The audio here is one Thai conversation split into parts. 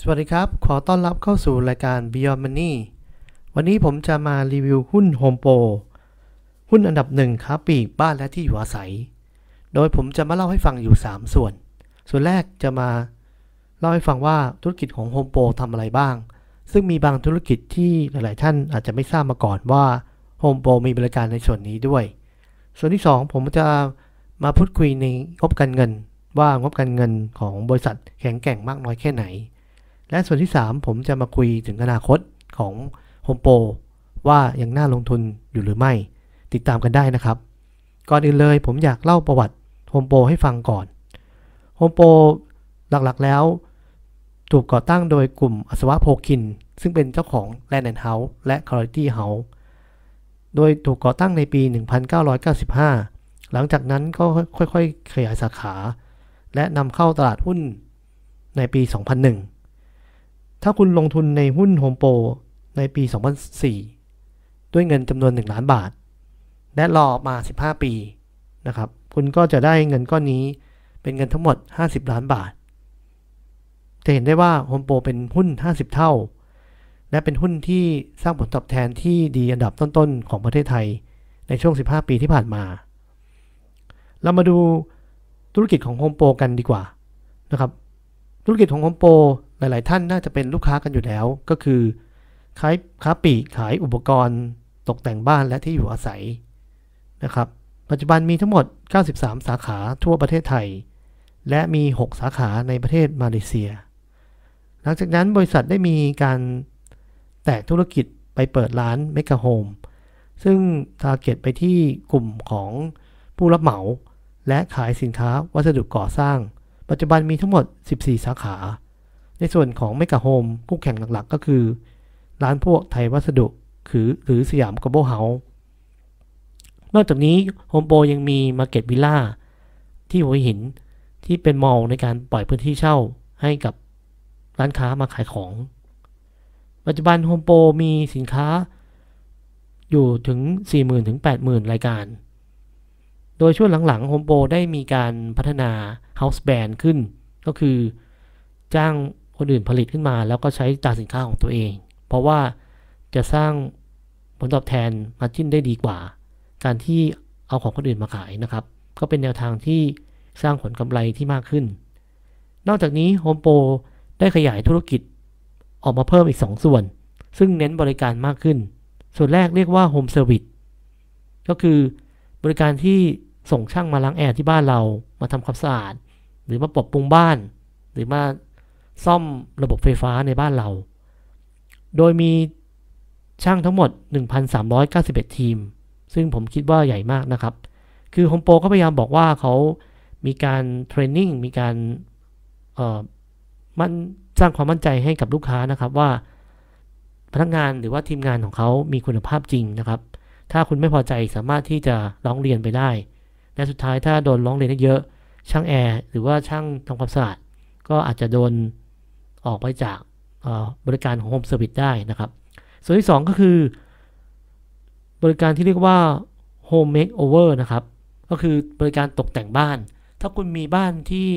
สวัสดีครับ ขอต้อนรับเข้าสู่รายการ Beyond Money วันนี้ผมจะมารีวิวหุ้น Home Pro หุ้นอันดับหนึ่งค้าปลีกบ้านและที่อยู่อาศัย โดยผมจะมาเล่าให้ฟังอยู่ 3 ส่วน ส่วนแรกจะมาเล่าให้ฟังว่าธุรกิจของ Home Pro ทำอะไรบ้าง ซึ่งมีบางธุรกิจที่หลาย ๆ ท่านอาจจะไม่ทราบมาก่อนว่า Home Pro มีบริการในส่วนนี้ด้วย ส่วนที่ 2 ผมจะมาพูดคุยในงบการเงิน ว่างบการเงินของบริษัทแข็งแกร่งมากน้อยแค่ไหน และส่วนที่ 3 ผมจะมาคุยถึงอนาคตของ Home Pro ว่ายังน่าลงทุนอยู่หรือไม่ ติดตามกันได้นะครับ ก่อนอื่นเลยผมอยากเล่าประวัติ Home Pro ให้ฟังก่อน Home Pro หลักๆแล้ว ถูกก่อตั้งโดยกลุ่มอัศวะโพคิน ซึ่งเป็นเจ้าของ Land and House และ Quality House โดยถูกก่อตั้งในปี 1995 หลังจากนั้นก็ค่อยๆ ขยายสาขา และนำเข้าตลาดหุ้นในปี 2001 ถ้าคุณลงทุนในหุ้น Home Pro ในปี 2004 ด้วยเงินจำนวน 1 ล้านบาท และรอมา 15 ปีนะครับ คุณก็จะได้เงินก้อนนี้เป็นเงินทั้งหมด 50 ล้านบาท จะเห็นได้ว่า Home Pro เป็นหุ้น 50 เท่า และเป็นหุ้นที่สร้างผลตอบแทนที่ดีอันดับต้นๆ ของประเทศไทยในช่วง 15 ปีที่ผ่านมา เรามาดูธุรกิจของ Home Pro กันดีกว่านะครับ ธุรกิจของ Home Pro หลาย ๆ ท่านน่าจะเป็นลูกค้ากันอยู่แล้ว ก็คือขายค้าปลีกขายอุปกรณ์ตกแต่งบ้านและที่อยู่อาศัยนะครับ ปัจจุบันมีทั้งหมด 93 สาขาทั่วประเทศไทย และมี 6 สาขาในประเทศมาเลเซีย หลังจากนั้นบริษัทได้มีการแตกธุรกิจไปเปิดร้านเมกะโฮมซึ่ง target ไปที่กลุ่มของผู้รับเหมาและขายสินค้าวัสดุก่อสร้าง ปัจจุบันมีทั้งหมด 14 สาขา ในส่วนของเมกะโฮมคู่แข่งหลักๆ ก็คือ ร้านพวกไทยวัสดุคือหรือสยามก l o บ a l เฮาส์นอกจากนี้โฮมโปรยังมีมาร์เก็ตวิลล่าที่หัวหินที่เป็นมอลในการปล่อยพื้นที่เช่าให้กับร้านค้ามาขายของ ปัจจุบันโฮมโปรมีสินค้าอยู่ถึง 40,000 ถึง 80,000 รายการ โดยช่วงหลังๆ Home Pro ได้มีการพัฒนา House Brand ขึ้น ก็คือจ้าง คนอื่นผลิตขึ้นมาแล้วก็ใช้ตราสินค้าของตัวเอง เพราะว่าจะสร้างผลตอบแทนมาจิ้นได้ดีกว่า การที่เอาของคนอื่นมาขายนะครับ ก็เป็นแนวทางที่สร้างผลกำไรที่มากขึ้น นอกจากนี้ Home Pro ได้ขยายธุรกิจออกมาเพิ่มอีก 2 ส่วน ซึ่งเน้นบริการมากขึ้น ส่วนแรกเรียกว่า Home Service ก็คือบริการที่ส่งช่างมาล้างแอร์ที่บ้านเรามาทำความสะอาด หรือมาปรับปรุงบ้าน หรือมา ซ่อมระบบไฟฟ้าในบ้านเรา โดยมีช่างทั้งหมด 1,391 ทีม ซึ่งผมคิดว่าใหญ่มากนะครับ คือ Home Pro ก็พยายามบอกว่าเขามีการเทรนนิ่ง มีการมันสร้างความมั่นใจให้กับลูกค้านะครับว่า พนักงานหรือว่าทีมงานของเขามีคุณภาพจริงนะครับ ถ้าคุณไม่พอใจสามารถที่จะร้องเรียนไปได้ และสุดท้ายถ้าโดนร้องเรียนเยอะ ช่างแอร์หรือว่าช่างทำความสะอาดก็อาจจะโดน ออกไปจากบริการของ Home Service ได้นะครับ ส่วนที่ 2 ก็คือ บริการที่เรียกว่า Home Makeover นะครับ ก็คือบริการตกแต่งบ้าน ถ้าคุณมีบ้านที่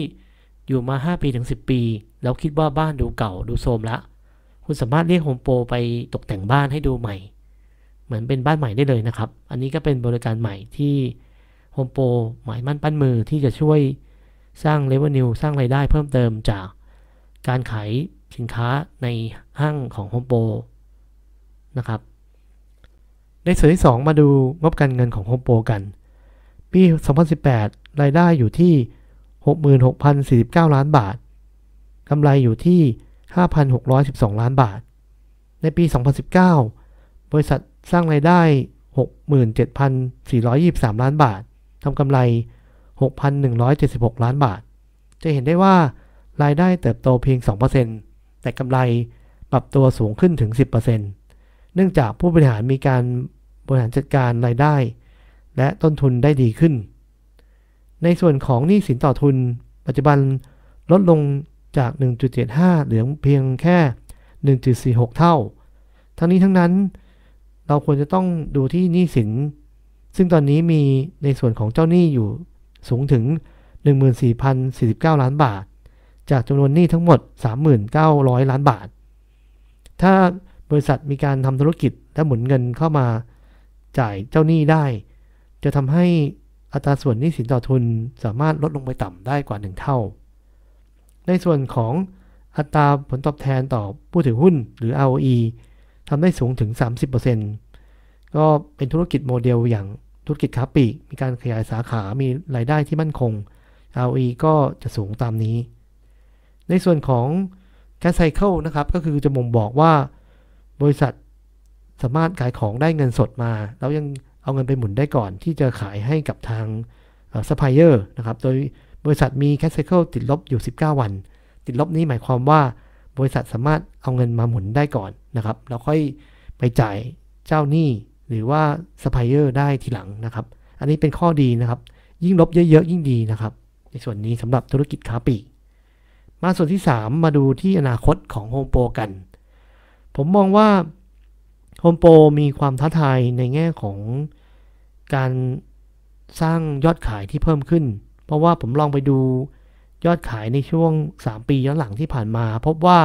อยู่มา 5 ปีถึง 10 ปี แล้วคิดว่าบ้านดูเก่าดูโทรมละ คุณสามารถเรียก Home Pro ไปตกแต่งบ้านให้ดูใหม่ เหมือนเป็นบ้านใหม่ได้เลยนะครับ อันนี้ก็เป็นบริการใหม่ที่ Home Pro หมายมั่นปั้นมือที่จะช่วยสร้าง Revenue สร้างไรายได้เพิ่มเติมจาก การขายสินค้าในห้างของ Home Pro นะครับในส่วนที่ 2 มาดูงบการเงินของ Home Pro กัน ปี 2018 รายได้อยู่ที่ 66,049 ล้านบาท กำไรอยู่ที่ 5,612 ล้านบาท ในปี 2019 บริษัทสร้างรายได้ 67,423 ล้านบาท ทำกำไร 6,176 ล้านบาท จะเห็นได้ว่า รายได้เติบโตเพียง 2%แต่กำไรปรับตัวสูงขึ้นถึง 10%เนื่องจากผู้บริหารมีการบริหารจัดการรายได้ และต้นทุนได้ดีขึ้น ในส่วนของหนี้สินต่อทุน ปัจจุบันลดลงจาก 1.75 เหลือเพียงแค่ 1.46 เท่า ทั้งนี้ทั้งนั้น เราควรจะต้องดูที่หนี้สิน ซึ่งตอนนี้มีในส่วนของเจ้าหนี้อยู่สูงถึง 14,049 ล้านบาท จากจำนวนหนี้ทั้งหมด 3,900 ล้านบาท ถ้าบริษัทมีการทำธุรกิจและหมุนเงินเข้ามาจ่ายเจ้าหนี้ได้ จะทำให้อัตราส่วนหนี้สินต่อทุนสามารถลดลงไปต่ำได้กว่า 1 เท่า ในส่วนของอัตราผลตอบแทนต่อผู้ถือหุ้นหรือ ROE ทำได้สูงถึง 30%ก็เป็นธุรกิจโมเดลอย่างธุรกิจค้าปลีก มีการขยายสาขา มีรายได้ที่มั่นคง ROE ก็จะสูงตามนี้ ในส่วนของ cash cycle นะครับ ก็คือจะม่งบอกว่าบริษัทสามารถขายของได้เงินสดมา แล้วยังเอาเงินไปหมุนได้ก่อนที่จะขายให้กับทางซัพพลายเออร์นะครับ โดยบริษัทมี cash cycle ติดลบอยู่ 19 วัน ติดลบนี้หมายความว่าบริษัทสามารถเอาเงินมาหมุนได้ก่อนนะครับ แล้วค่อยไปจ่ายเจ้าหนี้หรือว่าซัพพลายเออร์ได้ทีหลังนะครับ อันนี้เป็นข้อดีนะครับ ยิ่งลบเยอะๆยิ่งดีนะครับ ในส่วนนี้สำหรับธุรกิจค้าปลีก มาส่วนที่ 3 มาดูที่อนาคตของโฮมโปรกัน ผมมองว่าโฮมโปรมีความท้าทายในแง่ของการสร้างยอดขายที่เพิ่มขึ้น เพราะว่าผมลองไปดูยอดขายในช่วง 3 ปีย้อนหลังที่ผ่านมา พบว่า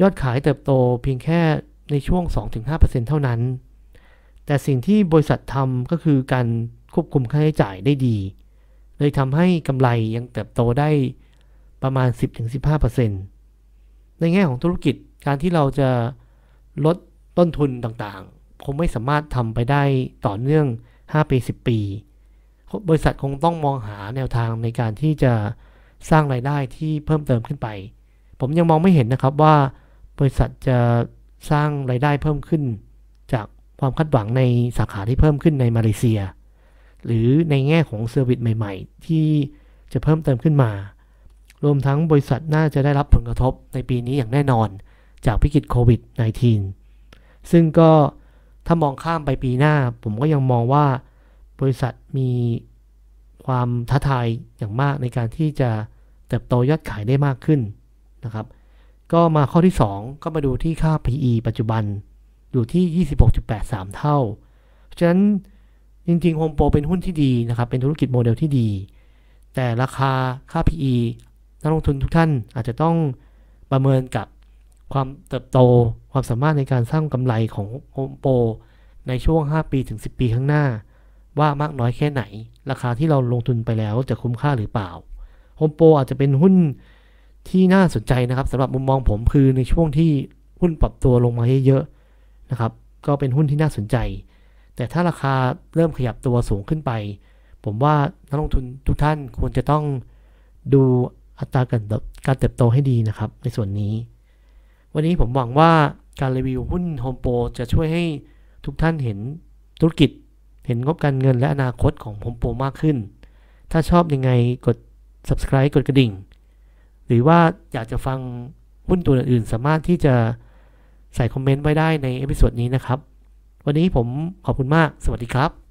ยอดขายเติบโตเพียงแค่ในช่วง 2-5%เท่านั้น แต่สิ่งที่บริษัททำก็คือการควบคุมค่าใช้จ่ายได้ดี เลยทำให้กำไรยังเติบโตได้ ประมาณ 10-15%ในแง่ของธุรกิจการที่เราจะลดต้นทุนต่างๆ คงไม่สามารถทำไปได้ต่อเนื่อง 5 ปี 10 ปี บริษัทคงต้องมองหาแนวทางในการที่จะสร้างรายได้ที่เพิ่มเติมขึ้นไป ผมยังมองไม่เห็นนะครับว่าบริษัทจะสร้างรายได้เพิ่มขึ้น จากความคาดหวังในสาขาที่เพิ่มขึ้นในมาเลเซีย หรือในแง่ของ service ใหม่ ๆ ที่จะเพิ่มเติมขึ้นมา รวมทั้งบริษัทน่าจะได้รับผลกระทบในปีนี้อย่างแน่นอน จากวิกฤตโควิด -19 ซึ่งก็ถ้ามองข้ามไปปีหน้า ผมก็ยังมองว่าบริษัทมีความท้าทายอย่างมากในการที่จะเติบโตยอดขายได้มากขึ้นนะครับ ก็มาข้อที่ 2 ก็มาดูที่ค่า PE ปัจจุบันอยู่ที่ 26.83 เท่า ฉะนั้นจริงๆ Home Pro เป็นหุ้นที่ดีนะครับ เป็นธุรกิจโมเดลที่ดี แต่ราคาค่า PE นักลงทุนทุกท่านอาจจะต้องประเมินกับความเติบโตความสามารถในการสร้างกำไรของ Home Pro ในช่วง 5 ปีถึง 10 ปีข้างหน้า ว่ามากน้อยแค่ไหน ราคาที่เราลงทุนไปแล้วจะคุ้มค่าหรือเปล่า Home Pro อาจจะเป็นหุ้นที่น่าสนใจนะครับสำหรับมุมมองผมคือในช่วงที่หุ้นปรับตัวลงมาเยอะๆนะครับ ก็เป็นหุ้นที่น่าสนใจ แต่ถ้าราคาเริ่มขยับตัวสูงขึ้นไป ผมว่านักลงทุนทุกท่านควรจะต้องดู อัตราการการเติบโตให้ดีนะครับ ในส่วนนี้ วันนี้ผมหวังว่าการรีวิวหุ้น Home Pro จะช่วยให้ทุกท่านเห็นธุรกิจ เห็นงบการเงินและอนาคตของ Home Pro มากขึ้น ถ้าชอบยังไงกด subscribe กดกระดิ่ง หรือว่าอยากจะฟังหุ้นตัวอื่นๆ สามารถที่จะใส่คอมเมนต์ไว้ได้ใน episode นี้นะครับ วันนี้ผมขอบคุณมาก สวัสดีครับ